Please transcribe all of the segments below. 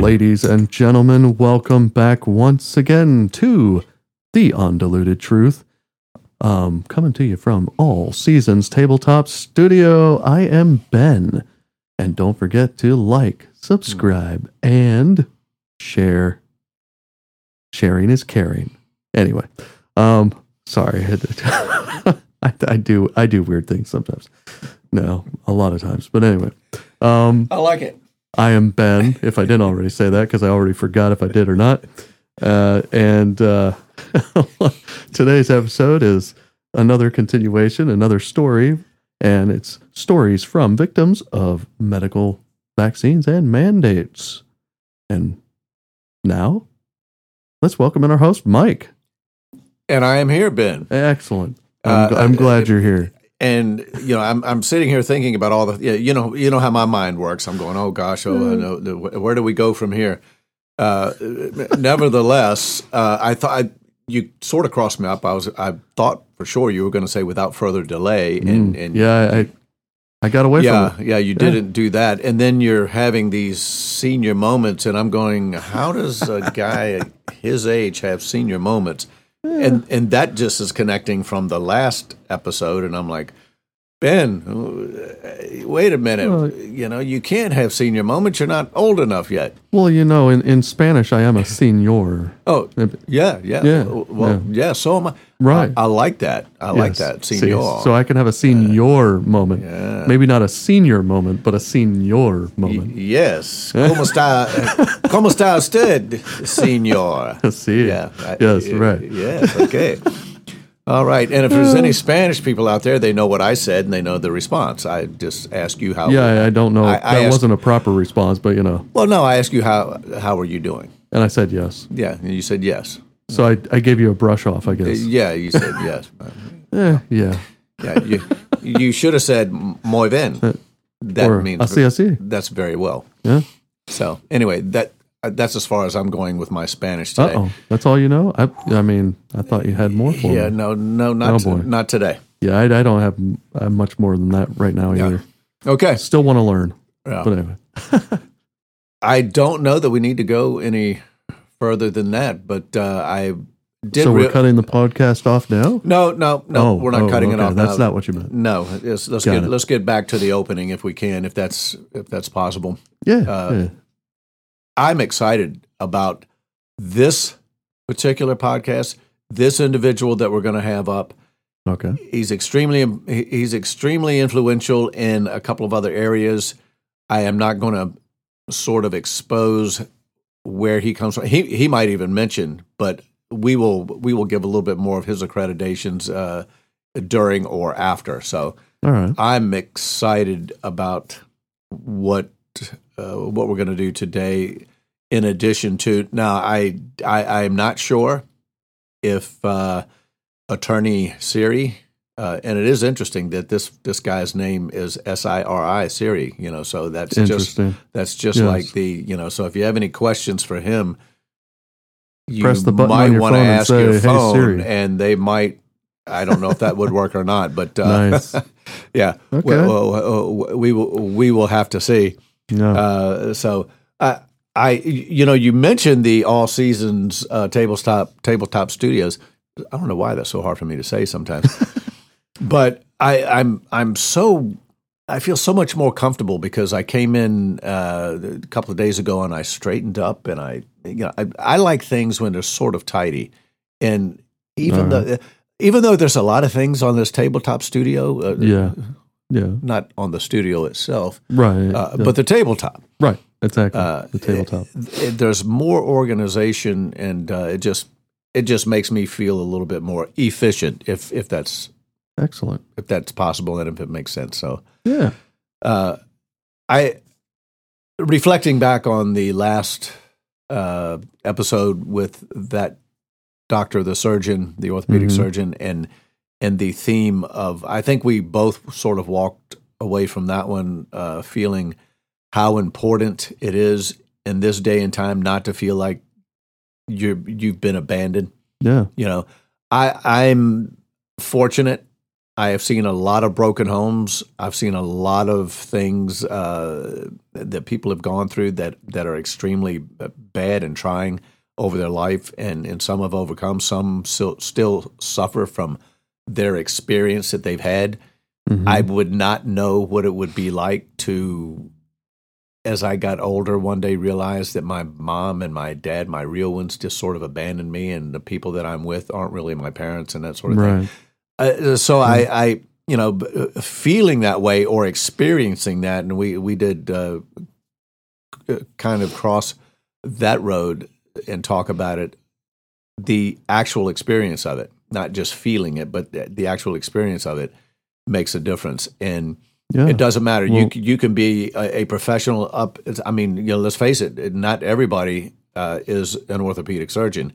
Ladies and gentlemen, welcome back once again to The Undiluted Truth. Um, coming to you from All Seasons Tabletop Studio, I am Ben. And don't forget to like, subscribe, and share. Sharing is caring. Anyway, um, sorry. I, I do I do weird things sometimes. No, a lot of times. But anyway, um, I like it. I am Ben, if I didn't already say that, because I already forgot if I did or not. Uh, and uh, today's episode is another continuation, another story, and it's stories from victims of medical vaccines and mandates. And now, let's welcome in our host, Mike. And I am here, Ben. Excellent. I'm, uh, I'm glad you're here and you know, I'm I'm sitting here thinking about all the you know you know how my mind works. I'm going, oh gosh, oh mm. where do we go from here? Uh, nevertheless, uh, I thought you sort of crossed me up. I was I thought for sure you were going to say without further delay, and, mm. and yeah, I I got away yeah, from it. Yeah, you yeah. didn't do that, and then you're having these senior moments, and I'm going, how does a guy his age have senior moments? And and that just is connecting from the last episode, and I'm like, Ben, uh, wait a minute. Well, you know, you can't have senior moments. You're not old enough yet. Well, you know, in, in Spanish, I am a senor. oh, yeah, yeah. Yeah. Well, yeah, yeah so am I. Right. I, I like that. I yes. like that. Senor. See, so I can have a senior moment. Yeah. Maybe not a senior moment, but a senior moment. Y- yes. ¿Cómo está, eh, ¿Cómo está usted, senor? See. Yeah. Yes, eh, right. Yes, okay. All right. And if there's any Spanish people out there, they know what I said and they know the response. I just ask you how. Yeah, I don't know. I, I that asked, wasn't a proper response, but you know. Well, no, I asked you how how are you doing? And I said yes. Yeah, and you said yes. So I, I gave you a brush off, I guess. Yeah, you said yes. eh, yeah. Yeah, you, you should have said muy bien. Uh, that or, means así, así. that's very well. Yeah. So anyway, that uh, that's as far as I'm going with my Spanish today. Oh, that's all you know. I, I mean, I thought you had more for me. yeah, no, no, not oh, not today. Yeah, I, I don't have uh, much more than that right now yeah. either. Okay, still want to learn. Yeah. But anyway, I don't know that we need to go any further than that, but uh, I did. So we're re- cutting the podcast off now? No, no, no. Oh, we're not oh, cutting okay. it off. That's not what you meant. No, let's, let's get it. let's get back to the opening if we can, if that's if that's possible. Yeah. Uh, yeah. I'm excited about this particular podcast, this individual that we're going to have up. Okay. He's extremely he's extremely influential in a couple of other areas. I am not going to sort of expose where he comes from. He he might even mention, but we will we will give a little bit more of his accreditations uh, during or after. So right. I'm excited about what uh, what we're going to do today. In addition to now, I I, I am not sure if uh, attorney Siri, uh, and it is interesting that this this guy's name is S I R I Siri. You know, so that's just that's just yes. like the you know. So if you have any questions for him, you Press the button might want to ask say, your phone, hey, and they might I don't know if that would work or not, but uh, nice. yeah, okay. we, we, will we will have to see. No. Uh, so I, I, you know, you mentioned the all seasons uh, tabletop tabletop studios. I don't know why that's so hard for me to say sometimes, but I, I'm I'm so I feel so much more comfortable because I came in uh, a couple of days ago and I straightened up and I, you know, I, I like things when they're sort of tidy, and even right. though even though there's a lot of things on this tabletop studio, uh, yeah, yeah, not on the studio itself, right, uh, yeah. but the tabletop, right, exactly, uh, the tabletop. It, it, there's more organization, and uh, it just it just makes me feel a little bit more efficient, if if that's excellent, if that's possible, and if it makes sense. So yeah, uh, I reflecting back on the last uh, episode with that doctor, the surgeon, the orthopedic mm-hmm. surgeon, and and the theme of I think we both sort of walked away from that one uh, feeling how important it is in this day and time not to feel like you you've been abandoned. Yeah, you know, I I'm fortunate I have seen a lot of broken homes. I've seen a lot of things uh, that people have gone through that that are extremely bad and trying over their life, and and some have overcome. Some still, still suffer from their experience that they've had. Mhm. I would not know what it would be like to, as I got older, one day realize that my mom and my dad, my real ones, just sort of abandoned me, and the people that I'm with aren't really my parents, and that sort of thing. Uh, so I, I, you know, uh, feeling that way or experiencing that, and we we did uh, uh, kind of cross that road and talk about it, the actual experience of it, not just feeling it, but the, the actual experience of it makes a difference. And Yeah. it doesn't matter. you Well- c- you can be a, a professional up. it's- I mean, you know, let's face it. Not everybody uh, is an orthopedic surgeon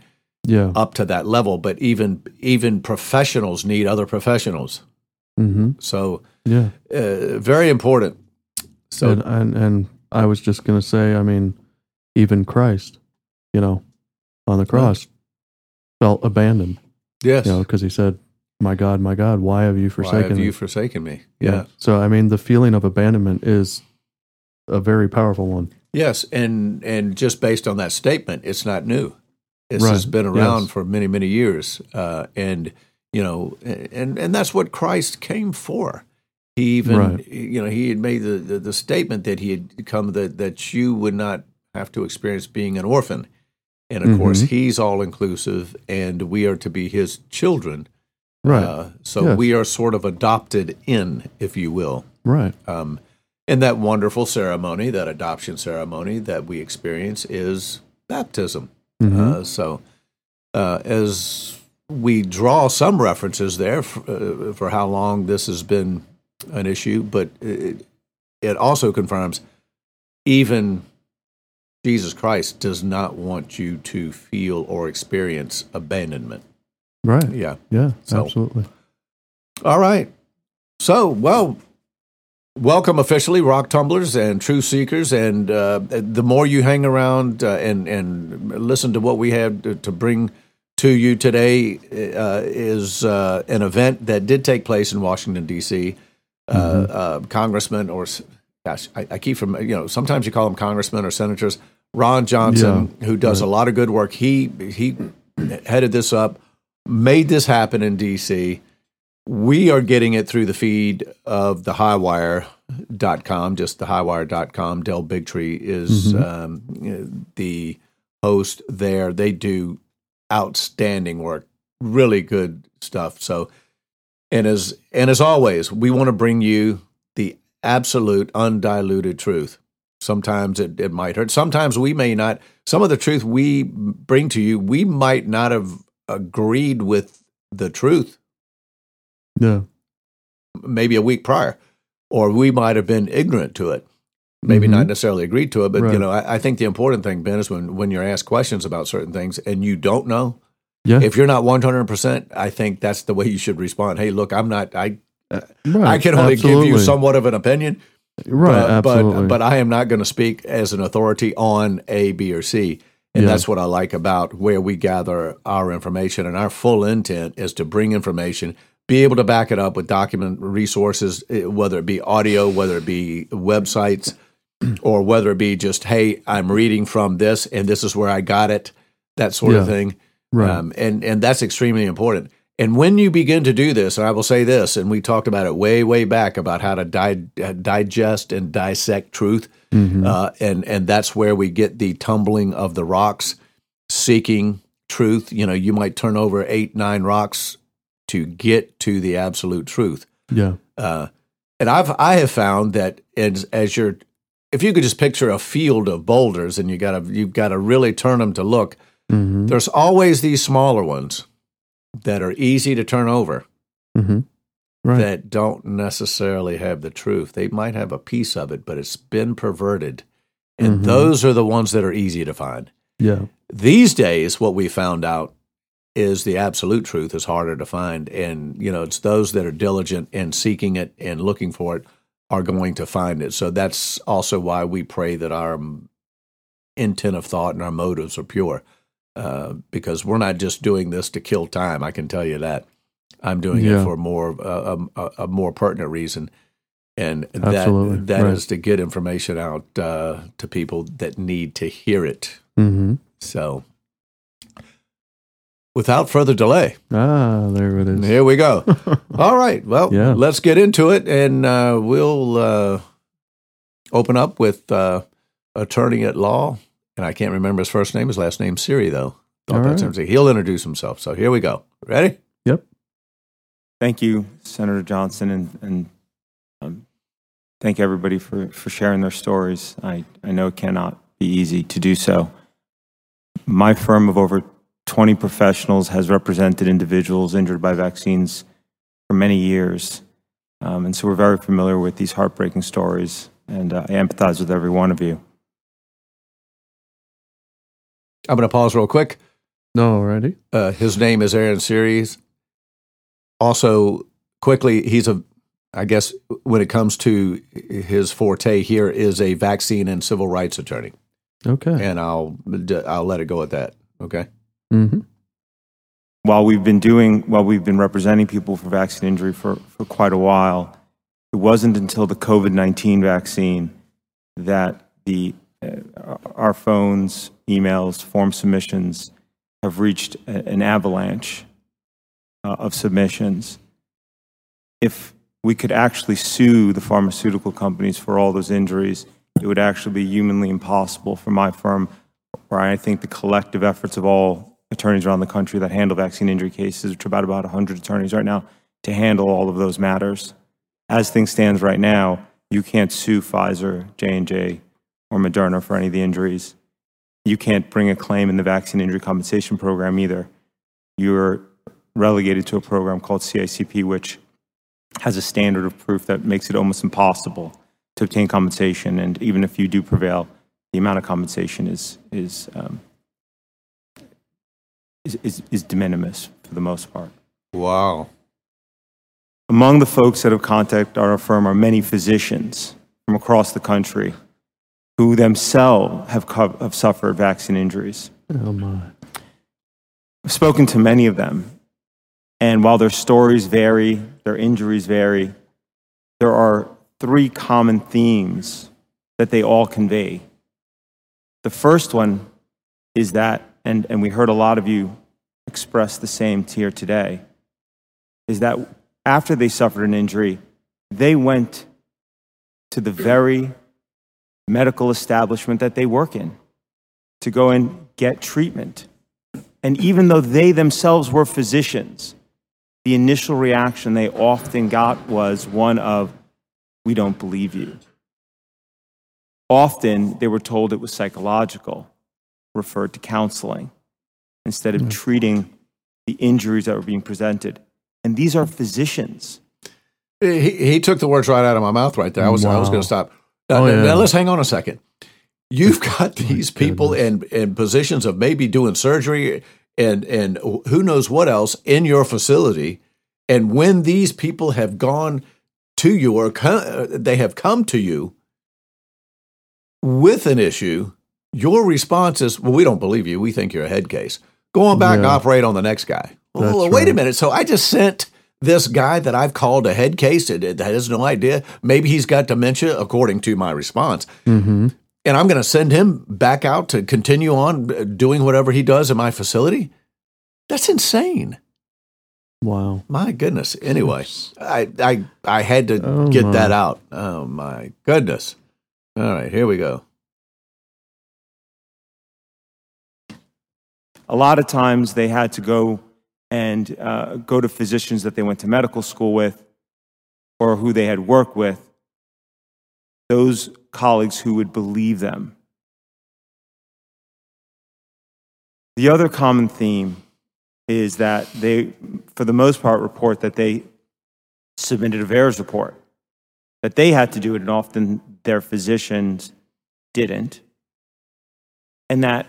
Yeah. up to that level, but even even professionals need other professionals. hmm So Yeah. uh, very important. So and, and and I was just gonna say, I mean, even Christ, you know, on the cross, felt abandoned, yes, you know, because he said, "My God, my God, why have you forsaken why have me?" you forsaken me? Yeah. So I mean, the feeling of abandonment is a very powerful one. Yes, and and just based on that statement, it's not new. This Right, has been around yes. for many many years, uh, and you know, and and that's what Christ came for. He even Right. you know he had made the, the, the statement that he had come that that you would not have to experience being an orphan, and of course Mhm. he's all inclusive, and we are to be his children. Right. Uh, so Yes. we are sort of adopted in, if you will right. um, and that wonderful ceremony, that adoption ceremony that we experience is baptism. Mhm. Uh, so, uh, as we draw some references there for, uh, for how long this has been an issue, but it, it also confirms even Jesus Christ does not want you to feel or experience abandonment. right. Yeah. Yeah. So- absolutely. All right. So, well, welcome officially, rock tumblers and true seekers. And uh, the more you hang around uh, and and listen to what we have to, to bring to you today, uh, is uh, an event that did take place in Washington D.C. Uh, uh, Congressman or gosh, I, I keep from you know sometimes you call them congressmen or senators. Ron Johnson, who does a lot of good work, he he headed this up, made this happen in D.C we are getting it through the feed of the highwire.com, just the highwire.com. Del Bigtree is um, the host there. They do outstanding work, really good stuff. So, and as and as always, we want to bring you absolute undiluted truth. Sometimes it, it might hurt. Sometimes we may not. Some of the truth we bring to you, we might not have agreed with the truth Yeah. maybe a week prior, or we might have been ignorant to it. Maybe Mhm. not necessarily agreed to it, but you know, I, I think the important thing, Ben, is when when you're asked questions about certain things and you don't know. Yeah. If you're not 100, percent I think that's the way you should respond. Hey, look, I'm not. I right. I can only give you somewhat of an opinion, Right. but, absolutely. but but I am not going to speak as an authority on A, B, or C. And Yeah. that's what I like about where we gather our information. And our full intent is to bring information, be able to back it up with document resources, eh, whether it be audio, whether it be websites, or whether it be just, hey, I'm reading from this and this is where I got it, that sort of thing. right. Um, and and that's extremely important. And when you begin to do this, and I will say this, and we talked about it way way back about how to di- digest and dissect truth, Mhm. uh, and and that's where we get the tumbling of the rocks, seeking truth. You know, you might turn over eight nine rocks to get to the absolute truth. yeah. Uh, and I've I have found that as as you're, if you could just picture a field of boulders, and you got to you've got to really turn them to look hmm there's always these smaller ones that are easy to turn over hmm Right. that don't necessarily have the truth. They might have a piece of it, but it's been perverted. And Mhm. those are the ones that are easy to find. yeah. These days, what we found out is the absolute truth is harder to find. And, you know, it's those that are diligent in seeking it and looking for it are going to find it. So that's also why we pray that our intent of thought and our motives are pure. Uh, because we're not just doing this to kill time, I can tell you that. I'm doing Yeah. it for more uh, a, a, a more pertinent reason, and Absolutely. that that Right. is to get information out uh, to people that need to hear it. Mm-hmm. So, without further delay, Ah, there it is. here we go. All right, well, Yeah. let's get into it, and uh, we'll uh, open up with uh, attorney at law, and I can't remember his first name. His last name Siri, though. Thought All that right. sounds like- He'll introduce himself. So here we go. Ready? Yep. Thank you, Senator Johnson, and, and um, thank everybody for, for sharing their stories. I, I know it cannot be easy to do so. My firm of over 20 professionals has represented individuals injured by vaccines for many years. Um, and so we're very familiar with these heartbreaking stories, and uh, I empathize with every one of you. I'm going to pause real quick. No, already. Uh, his name is Aaron Series. Also, quickly, he's a, I guess, when it comes to his forte here, is a vaccine and civil rights attorney, Okay. and I'll I'll let it go at that. Okay. Mm-hmm. while we've been doing, while we've been representing people for vaccine injury for, for quite a while, it wasn't until the COVID 19 vaccine that the, our phones, emails, form submissions have reached an avalanche uh, of submissions. If we could actually sue the pharmaceutical companies for all those injuries, it would actually be humanly impossible for my firm, or I think the collective efforts of all attorneys around the country that handle vaccine injury cases, which are about about 100 attorneys right now, to handle all of those matters. As things stand right now, you can't sue Pfizer, J&J, or Moderna for any of the injuries. You can't bring a claim in the vaccine injury compensation program either. You're relegated to a program called CICP, which has a standard of proof that makes it almost impossible to obtain compensation. And even if you do prevail, the amount of compensation is is um, is, is, is de minimis for the most part. Wow. Among the folks that have contacted our firm are many physicians from across the country who themselves have, co- have suffered vaccine injuries. Oh my. I've spoken to many of them, and while their stories vary, their injuries vary, there are three common themes that they all convey. The first one is that, and, and we heard a lot of you express the same here today, is that after they suffered an injury, they went to the very medical establishment that they work in to go and get treatment. And even though they themselves were physicians, the initial reaction they often got was one of, We don't believe you. Often they were told it was psychological, referred to counseling, instead of mm-hmm. treating the injuries that were being presented. And these are physicians. He, he took the words right out of my mouth right there. I was I was going to stop. Uh, oh, now, Oh, yeah. now let's hang on a second. You've got these people in, in positions of maybe doing surgery and and who knows what else in your facility, and when these people have gone to you or co- uh, they have come to you with an issue, your response is, "Well, we don't believe you. We think you're a head case. Go on back and Yeah. operate on the next guy." That's Well, wait a minute. So I just sent this guy that I've called a head case that that has no idea. Maybe he's got dementia, according to my response. Mm-hmm. And I'm going to send him back out to continue on uh, doing whatever he does in my facility. That's insane. Wow. My goodness. Anyway, I I I had to Oh, get my. that out. Oh my goodness. All right, here we go. a lot of times they had to go and uh, go to physicians that they went to medical school with or who they had worked with, those colleagues who would believe them. The other common theme is that they, for the most part, report that they submitted a VAERS report, that they had to do it, and often their physicians didn't. And that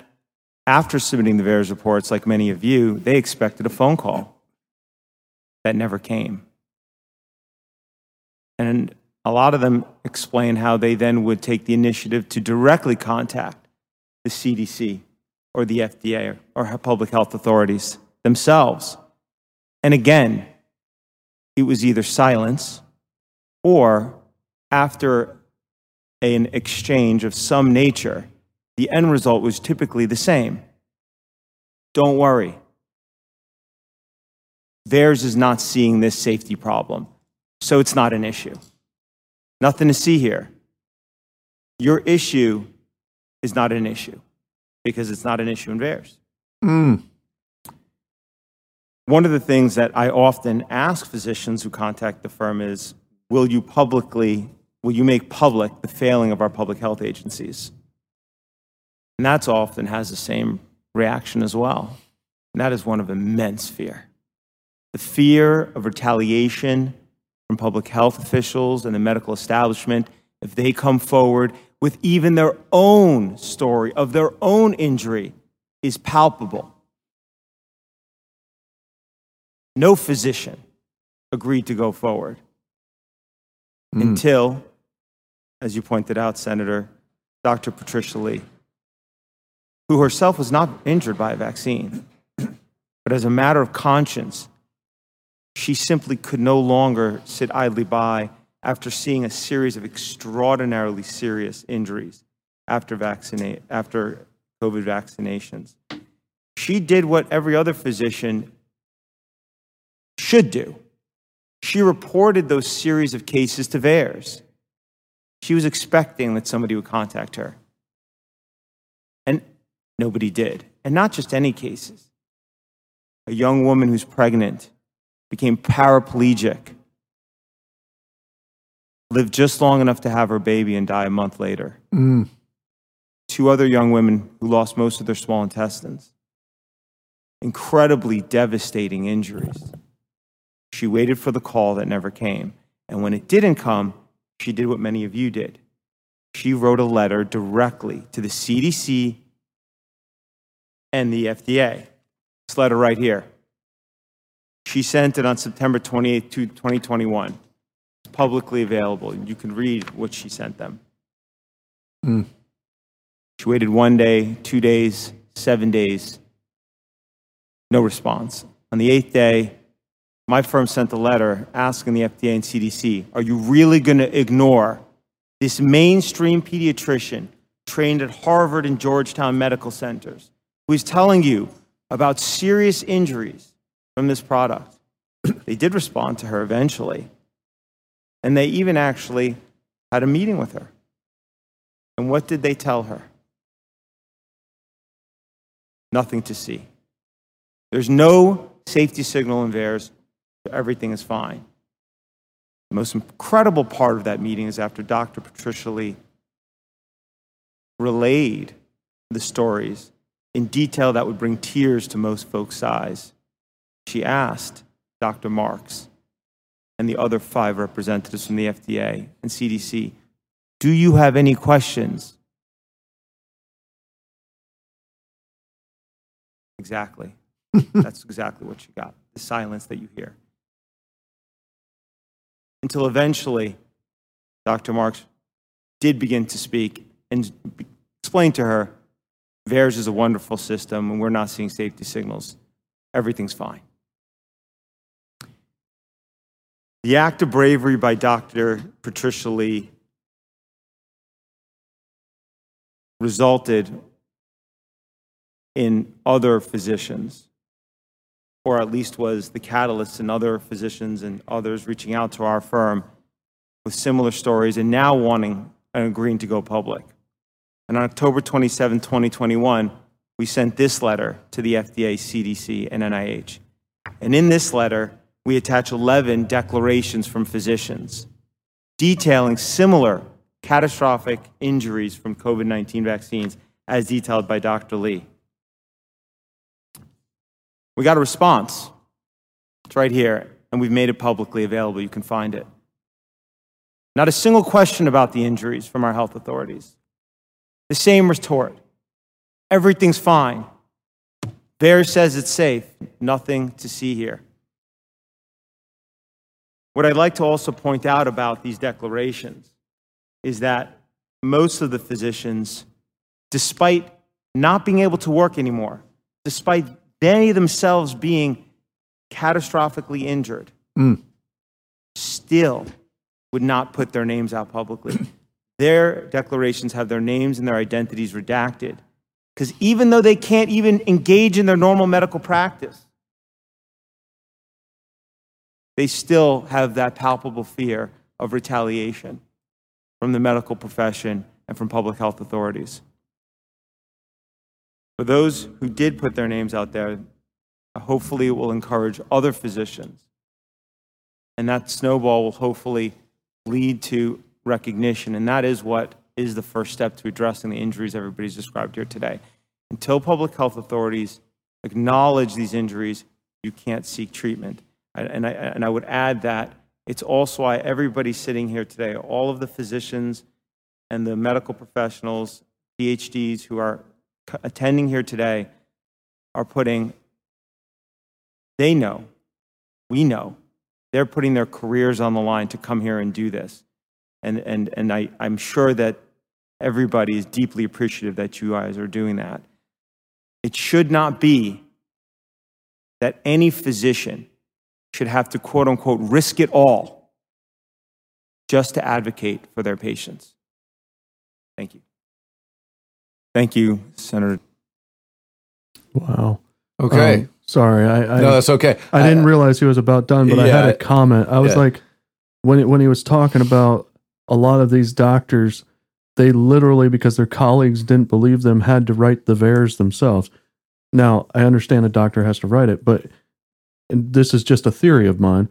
after submitting the VAERS reports, like many of you, they expected a phone call that never came. And a lot of them explain how they then would take the initiative to directly contact the CDC or the FDA or public health authorities themselves. And again, it was either silence or after an exchange of some nature, the end result was typically the same. Don't worry. VAERS is not seeing this safety problem, so it's not an issue. Nothing to see here. Your issue is not an issue because it's not an issue in VAERS. Mm. One of the things that I often ask physicians who contact the firm is Will you publicly, will you make public the failing of our public health agencies? And that's often has the same reaction as well. And that is one of immense fear. The fear of retaliation from public health officials and the medical establishment if they come forward with even their own story of their own injury is palpable. No physician agreed to go forward Mm. until, as you pointed out, Senator, Dr. Patricia Lee, who herself was not injured by a vaccine, but as a matter of conscience, she simply could no longer sit idly by after seeing a series of extraordinarily serious injuries after, vaccinate, after COVID vaccinations. She did what every other physician should do. She reported those series of cases to VAERS. She was expecting that somebody would contact her. And nobody did. And not just any cases. A young woman who's pregnant became paraplegic, lived just long enough to have her baby and die a month later. Mm. Two other young women who lost most of their small intestines. Incredibly devastating injuries. She waited for the call that never came. And when it didn't come, she did what many of you did. She wrote a letter directly to the CDC and the FDA. This letter right here. She sent it on September 28, 2021. It's publicly available. You can read what she sent them. Mm. She waited one day, two days, seven days. No response. On the eighth day, my firm sent a letter asking the FDA and CDC, are you really going to ignore this mainstream pediatrician trained at Harvard and Georgetown medical centers who is telling you about serious injuries from this product? they did respond to her eventually. And they even actually had a meeting with her. And what did they tell her? Nothing to see. There's no safety signal in VAERS everything is fine. The most incredible part of that meeting is after Dr. Patricia Lee relayed the stories in detail that would bring tears to most folks' eyes. She asked Dr. Marks and the other five representatives from the FDA and CDC, Do you have any questions? Exactly. That's exactly what you got the silence that you hear until eventually Dr. Marks did begin to speak and explain to her VAERS is a wonderful system and we're not seeing safety signals. Everything's fine. The act of bravery by Dr. Patricia Lee resulted in other physicians or at least was the catalyst in other physicians and others reaching out to our firm with similar stories and now wanting and agreeing to go public. And on October 27, 2021, we sent this letter to the FDA, CDC, and NIH. And in this letter, we attach 11 declarations from physicians detailing similar catastrophic injuries from COVID 19 vaccines as detailed by Dr. Lee. We got a response. It's right here, and we've made it publicly available. You can find it. Not a single question about the injuries from our health authorities. The same retort everything's fine. VAERS says it's safe. Nothing to see here. What I'd like to also point out about these declarations is that most of the physicians, despite not being able to work anymore, despite they themselves being catastrophically injured, Mm. still would not put their names out publicly. Their declarations have their names and their identities redacted. Because even though they can't even engage in their normal medical practice, they still have that palpable fear of retaliation from the medical profession and from public health authorities. For those who did put their names out there, hopefully it will encourage other physicians. And that snowball will hopefully lead to recognition. And that is what is the first step to addressing the injuries everybody's described here today. Until public health authorities acknowledge these injuries, you can't seek treatment. And I, and I would add that it's also why everybody sitting here today, all of the physicians and the medical professionals, PhDs who are attending here today, are putting, they know, we know, they're putting their careers on the line to come here and do this. And, and, and I, I'm sure that everybody is deeply appreciative that you guys are doing that. It should not be that any physician should have to quote unquote risk it all just to advocate for their patients. Thank you. Thank you, Senator. Wow. Okay. Um, sorry, I, I no, that's okay. I didn't realize he was about done, but I had a comment. I was Yeah. like, when it, when he was talking about a lot of these doctors, they literally because their colleagues didn't believe them had to write the VAERS themselves. Now I understand a doctor has to write it, but this is just a theory of mine,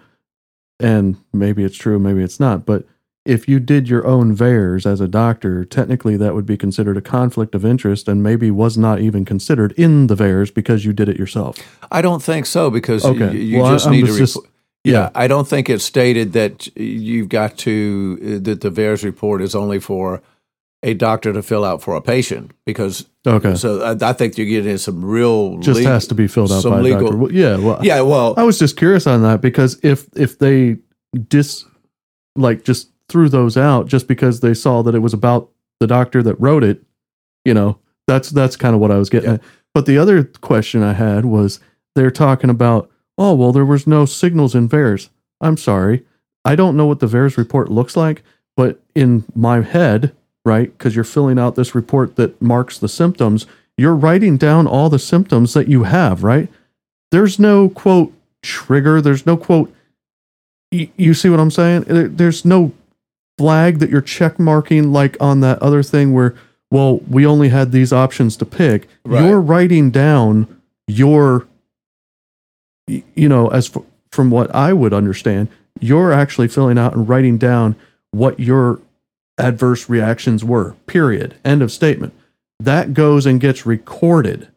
and maybe it's true, maybe it's not. But if you did your own VAERS as a doctor, technically that would be considered a conflict of interest, and maybe was not even considered in the VAERS because you did it yourself. I don't think so because Okay. you, you Well, just I- need to. just- report. Yeah. I don't think it's stated that you've got to uh, that the VAERS report is only for a doctor to fill out for a patient because. Okay. So I, I think you're getting some real just has to be filled out some by a legal- doctor. Well, yeah, well, Yeah, well, I was just curious on that because if if they dis like just threw those out just because they saw that it was about the doctor that wrote it, you know, that's that's kind of what I was getting Yeah. at. But the other question I had was they're talking about, oh well, there was no signals in VAERS. I'm sorry, I don't know what the VAERS report looks like, but in my head, right, because you're filling out this report that marks the symptoms, you're writing down all the symptoms that you have, right? there's no quote trigger. There's no quote. You, you see what I'm saying? There- There's no flag that you're check marking like on that other thing where, well, we only had these options to pick. Right. You're writing down your, you know, as f- from what I would understand, you're actually filling out and writing down what your adverse reactions were. Period. End of statement. That goes and gets recorded.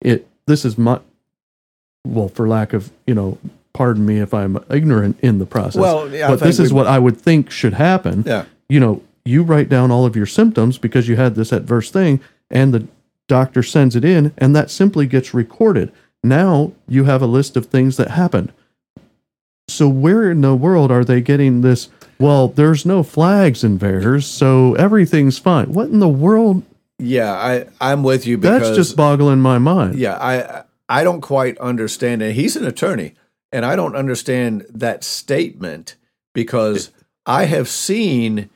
It. This is my well, for lack of, you know, pardon me if I'm ignorant in the process. Well, yeah, but this is we- what I would think should happen. yeah. You know, you write down all of your symptoms because you had this adverse thing, and the doctor sends it in, and that simply gets recorded. Now you have a list of things that happened. So where in the world are they getting this? Well, there's no flags in VAERS, so everything's fine. What in the world? Yeah, I I'm with you because That's just boggling my mind. yeah, I I don't quite understand it. He's an attorney, and I don't understand that statement because I have seen,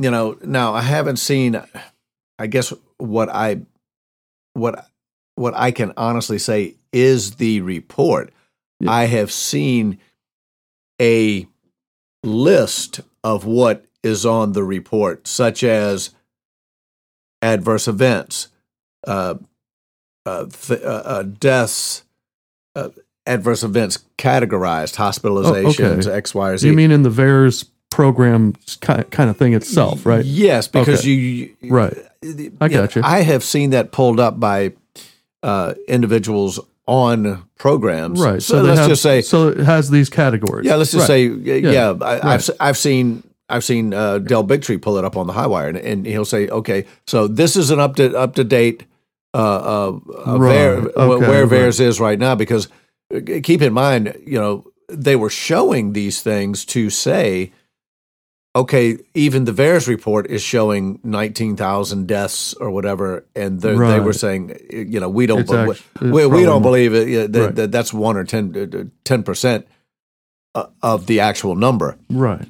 you know, now I haven't seen. I guess what I what what I can honestly say is the report. Yeah. I have seen a list of what is on the report, such as adverse events, uh, uh, th- uh, uh, deaths, uh, adverse events categorized, hospitalizations, okay. X, Y, or Z. You mean in the VAERS program kind kind of thing itself, right? Yes, because Okay. you, you Right. I got you. I have seen that pulled up by uh, individuals on programs. Right. So, they let's have- just say, so it has these categories. yeah, let's just Right. say, yeah, yeah I, I've right. I've seen. I've seen uh, Del Bigtree pull it up on the high wire, and, and he'll say, "Okay, so this is an up to up to date uh, uh, Right. Okay, where right. Is right now." Because uh, keep in mind, you know, they were showing these things to say, okay, even the VAERS report is showing 19,000 deaths or whatever, and they they were saying, you know, we don't, be- actu- we, we don't believe it. Yeah, that, Right. that, that's one or 10 percent uh, of the actual number. Right.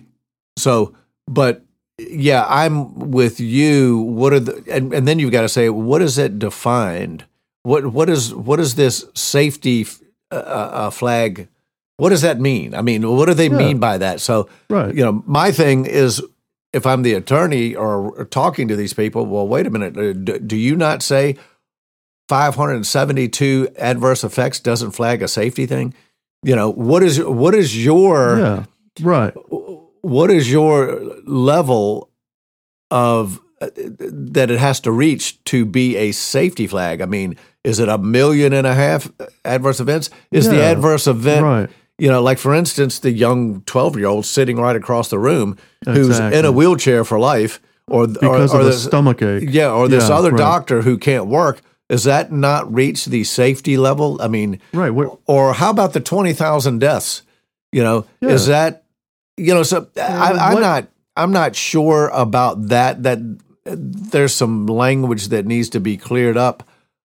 So, but yeah, I'm with you. What are the and, and then you've got to say what is it defined? What what is what is this safety uh, uh, flag? What does that mean? I mean, what do they Yeah. mean by that? So, Right. you know, my thing is if I'm the attorney or, or talking to these people, well, wait a minute, uh, do, do you not say 572 adverse effects doesn't flag a safety thing? You know, what is what is your Yeah. Right. what is your level of uh, that it has to reach to be a safety flag? I mean, is it a million and a half adverse events? Is the adverse event, Right. You know, like for instance, the young 12 year old sitting right across the room who's Exactly. in a wheelchair for life or, Because or, or of the this- stomach ache. yeah, or this Yeah, other right. doctor who can't work. Does that not reach the safety level? I mean, Right. What, or how about the 20,000 deaths? You know, Yeah. is that, you know, so I, I'm not, I'm not sure about that, that uh, there's some language that needs to be cleared up.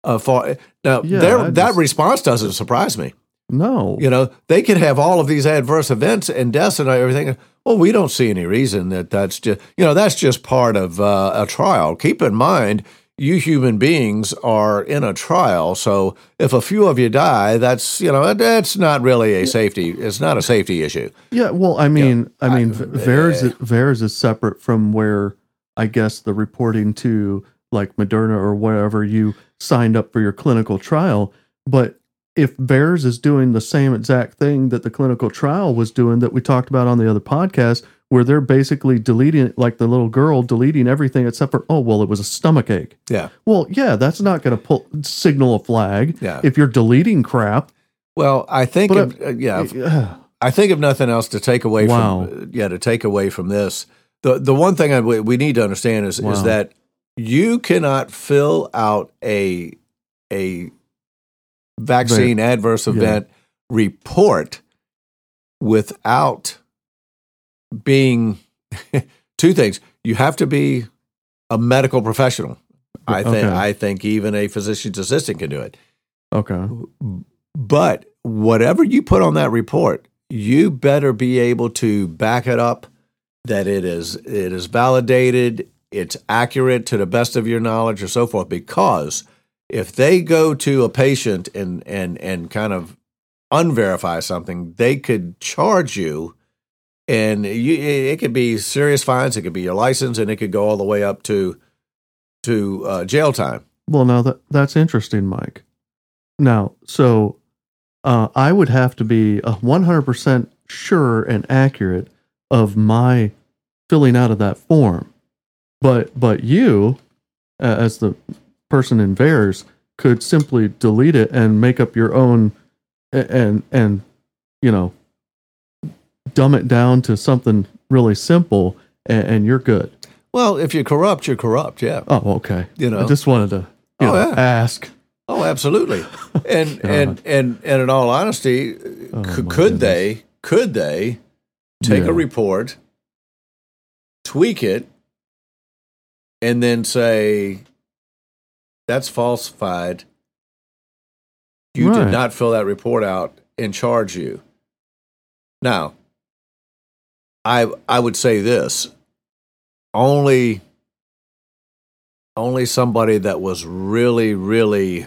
Uh, for now, Yeah, that just- response doesn't surprise me. No. You know, they could have all of these adverse events and deaths and everything. Well, we don't see any reason that that's just, you know, that's just part of uh, a trial. Keep in mind, you human beings are in a trial. So if a few of you die, that's, you know, that's not really a safety, it's not a safety issue. Yeah, well, I mean, I mean, I- VAERS VAERS is separate from where I guess the reporting to like Moderna or wherever you signed up for your clinical trial. But if VAERS is doing the same exact thing that the clinical trial was doing that we talked about on the other podcast, where they're basically deleting, like the little girl deleting everything except for, oh, well, it was a stomach ache. Yeah. Well, yeah, that's not going to pull signal a flag Yeah. if you're deleting crap. Well, I think, But, if, uh, yeah, Yeah. I think if nothing else to take away Wow. from yeah to take away from this the the one thing I, we we need to understand is Wow. is that you cannot fill out a a vaccine adverse yeah. event report without being two things you have to be a medical professional I think Okay. I think even a physician's assistant can do it Okay. but whatever you put on that report, you better be able to back it up that it is it is validated, it's accurate to the best of your knowledge or so forth because if they go to a patient and and and kind of unverify something, they could charge you and you, it could be serious fines, it could be your license and it could go all the way up to to uh, jail time. Well, now that that's interesting, Mike. Now, so uh, I would have to be a 100% sure and accurate of my filling out of that form, but but you, uh, as the person in VAERS, could simply delete it and make up your own, and and you know, dumb it down to something really simple, and, and you're good. Well, if you're corrupt, you're corrupt, yeah. Oh, okay. You know. I just wanted to you Oh, know, yeah. ask. Oh, absolutely. And and and and in all honesty, uh, Oh, c- could they could they take Yeah. a report, tweak it, and then say that's falsified. You Right. did not fill that report out and charge you. Now, I I would say this. Only only somebody that was really, really,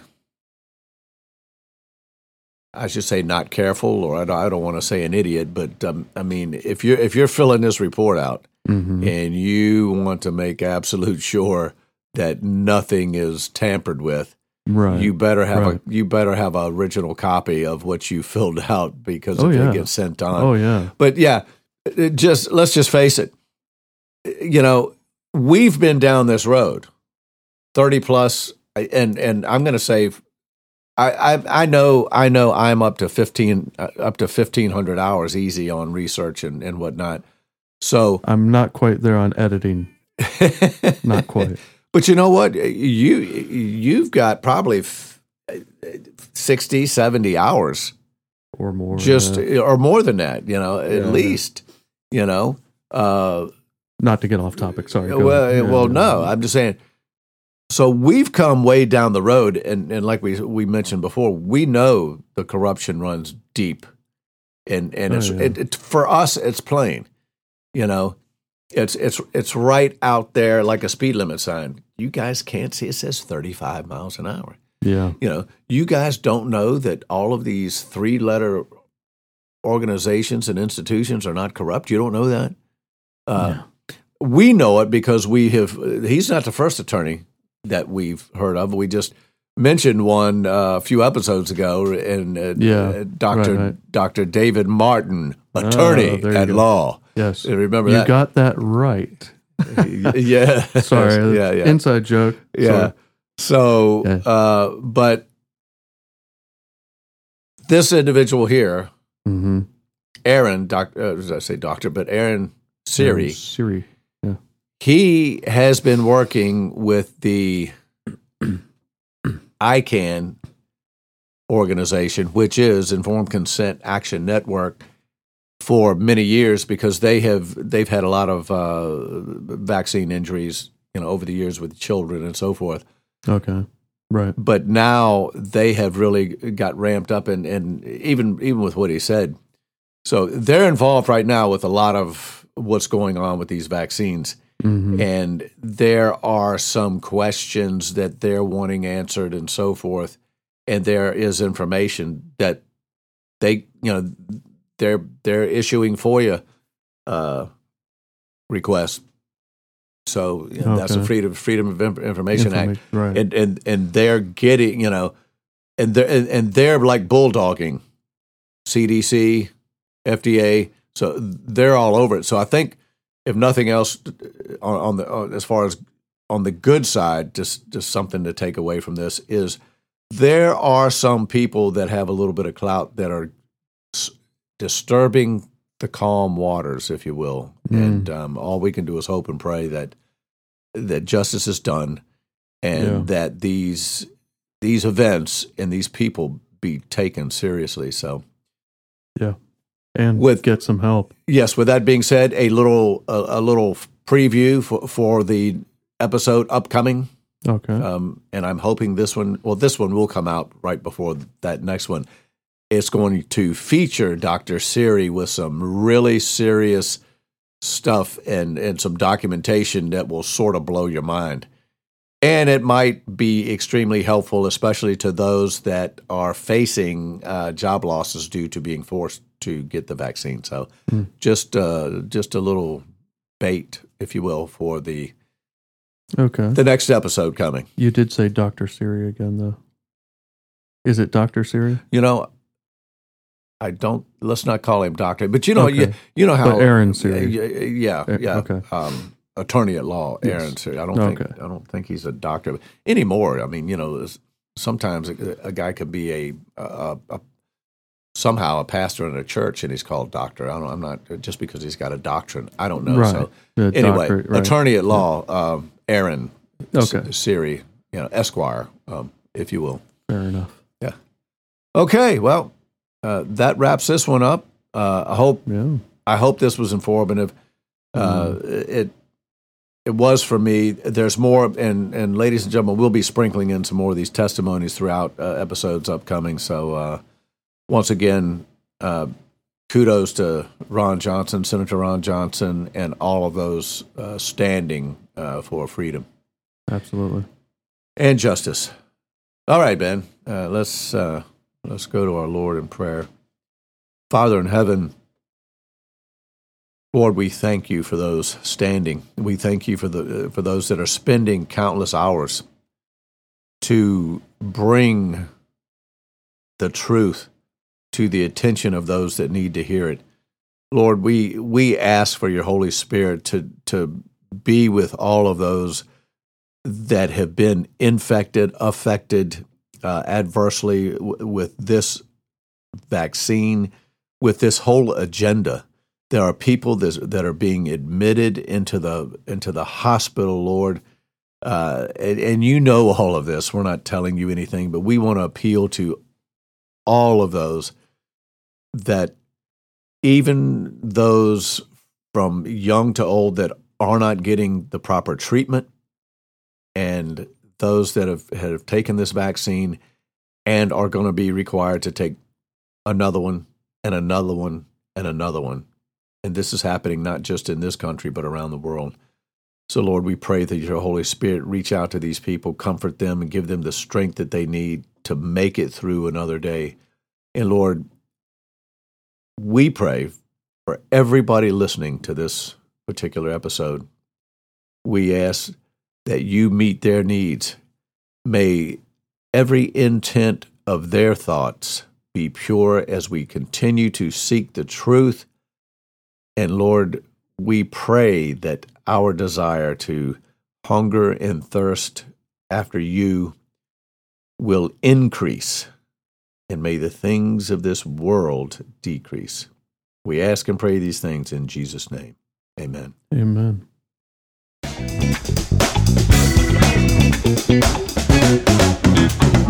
I should say, not careful, or I don't, I don't want to say an idiot, but um, I mean, if you're if you're filling this report out Mhm. and you want to make absolute sure that nothing is tampered with, Right. you better have right. a you better have an original copy of what you filled out because Oh, if yeah. it gets sent on, oh yeah. but yeah, just let's just face it. You know, we've been down this road, thirty plus, and and I'm going to say, I, I I know I know I'm up to fifteen uh, up to fifteen hundred hours easy on research and and whatnot. So, I'm not quite there on editing. Not quite. But you know what? You you've got probably f- 60, 70 hours or more. just yeah. or more than that. You know, at Yeah. least. You know. Uh, not to get off topic. Sorry. well. Yeah, well, no, I'm just saying. So we've come way down the road, and, and like we we mentioned before, we know the corruption runs deep. and and Oh, it's yeah. it, it, for us it's plain, you know. It's it's it's right out there like a speed limit sign. You guys can't see it says 35 miles an hour. Yeah. You know, you guys don't know that all of these three letter organizations and institutions are not corrupt. You don't know that. Uh, We know it because we have. He's not the first attorney that we've heard of. We just mentioned one uh, a few episodes ago, and uh, Yeah, uh, Doctor right, right. Doctor David Martin, attorney Oh, at go. law. Yes. You remember you that? got that right. yeah. Sorry. yeah. Yeah. Inside joke. Yeah. Sorry. So, Yeah. uh, but this individual here, Mm-hmm. Aaron, doc, uh, I say doctor? But Aaron Siri, Siri. Yeah. He has been working with the ICAN organization, which is Informed Consent Action Network, for many years because they have they've had a lot of uh, vaccine injuries, you know, over the years with children and so forth. Okay. Right. but now they have really got ramped up and, and even even with what he said so they're involved right now with a lot of what's going on with these vaccines Mm-hmm. and there are some questions that they're wanting answered and so forth and there is information that they you know they're they're issuing FOIA uh, requests so you know, that's a freedom freedom of Inf- information act Right. and and and they're getting you know and they're and, and they're like bulldogging CDC, FDA, so they're all over it. So I think if nothing else, on, on the on, as far as on the good side, just just something to take away from this is there are some people that have a little bit of clout that are disturbing the calm waters, if you will, Mm. and um, all we can do is hope and pray that that justice is done and Yeah. that these these events and these people be taken seriously. So, yeah, and with- get some help. yes. With that being said, a little a, a little preview for for the episode upcoming, Okay. um, and I'm hoping this one. Well, this one will come out right before that next one. It's going to feature Dr. Siri with some really serious stuff and, and some documentation that will sort of blow your mind. And it might be extremely helpful, especially to those that are facing uh, job losses due to being forced to get the vaccine. So, Hmm. just uh, just a little bait, if you will, for the okay. the next episode coming. You did say Dr. Siri again, though. Is it Dr. Siri? You know, I don't. Let's not call him doctor, but you know, you, Okay. you know how But Aaron Siri. Yeah, yeah, Eh, yeah. okay. Um, attorney at law, Yes. Aaron Siri. I don't think I don't think he's a doctor anymore. I mean, you know, sometimes a, a guy could be a, a, a somehow a pastor in a church and he's called doctor. I don't. I'm not just because he's got a doctrine. I don't know. Right. So The anyway, doctor- right. attorney at law, um, Aaron Okay. Siri, you know, Esquire, um, if you will. Fair enough. Yeah. Okay, well, uh, that wraps this one up. Uh, I hope Yeah. I hope this was informative. Uh, It it was for me. There's more, and and ladies and gentlemen, we'll be sprinkling in some more of these testimonies throughout uh, episodes upcoming. So uh, once again, uh, kudos to Ron Johnson, Senator Ron Johnson, and all of those uh, standing uh, for freedom Absolutely. and justice. All right, Ben. Uh, let's uh, let's go to our Lord in prayer. Father in heaven, Lord, we thank you for those standing. We thank you for the for those that are spending countless hours to bring the truth to the attention of those that need to hear it. Lord, we we ask for your Holy Spirit to to be with all of those that have been infected, affected uh, adversely w- with this vaccine, with this whole agenda. There are people that, that are being admitted into the into the hospital, Lord, uh, and, and you know all of this. We're not telling you anything, but we want to appeal to all of those that even those from young to old that are not getting the proper treatment and those that have, have taken this vaccine and are going to be required to take another one and another one and another one. And this is happening not just in this country, but around the world. So, Lord, we pray that your Holy Spirit reach out to these people, comfort them, and give them the strength that they need to make it through another day. And Lord, we pray for everybody listening to this particular episode. We ask that you meet their needs. May every intent of their thoughts be pure as we continue to seek the truth. And Lord, we pray that our desire to hunger and thirst after you will increase, and may the things of this world decrease. We ask and pray these things in Jesus' name. Amen. Amen. Thank you.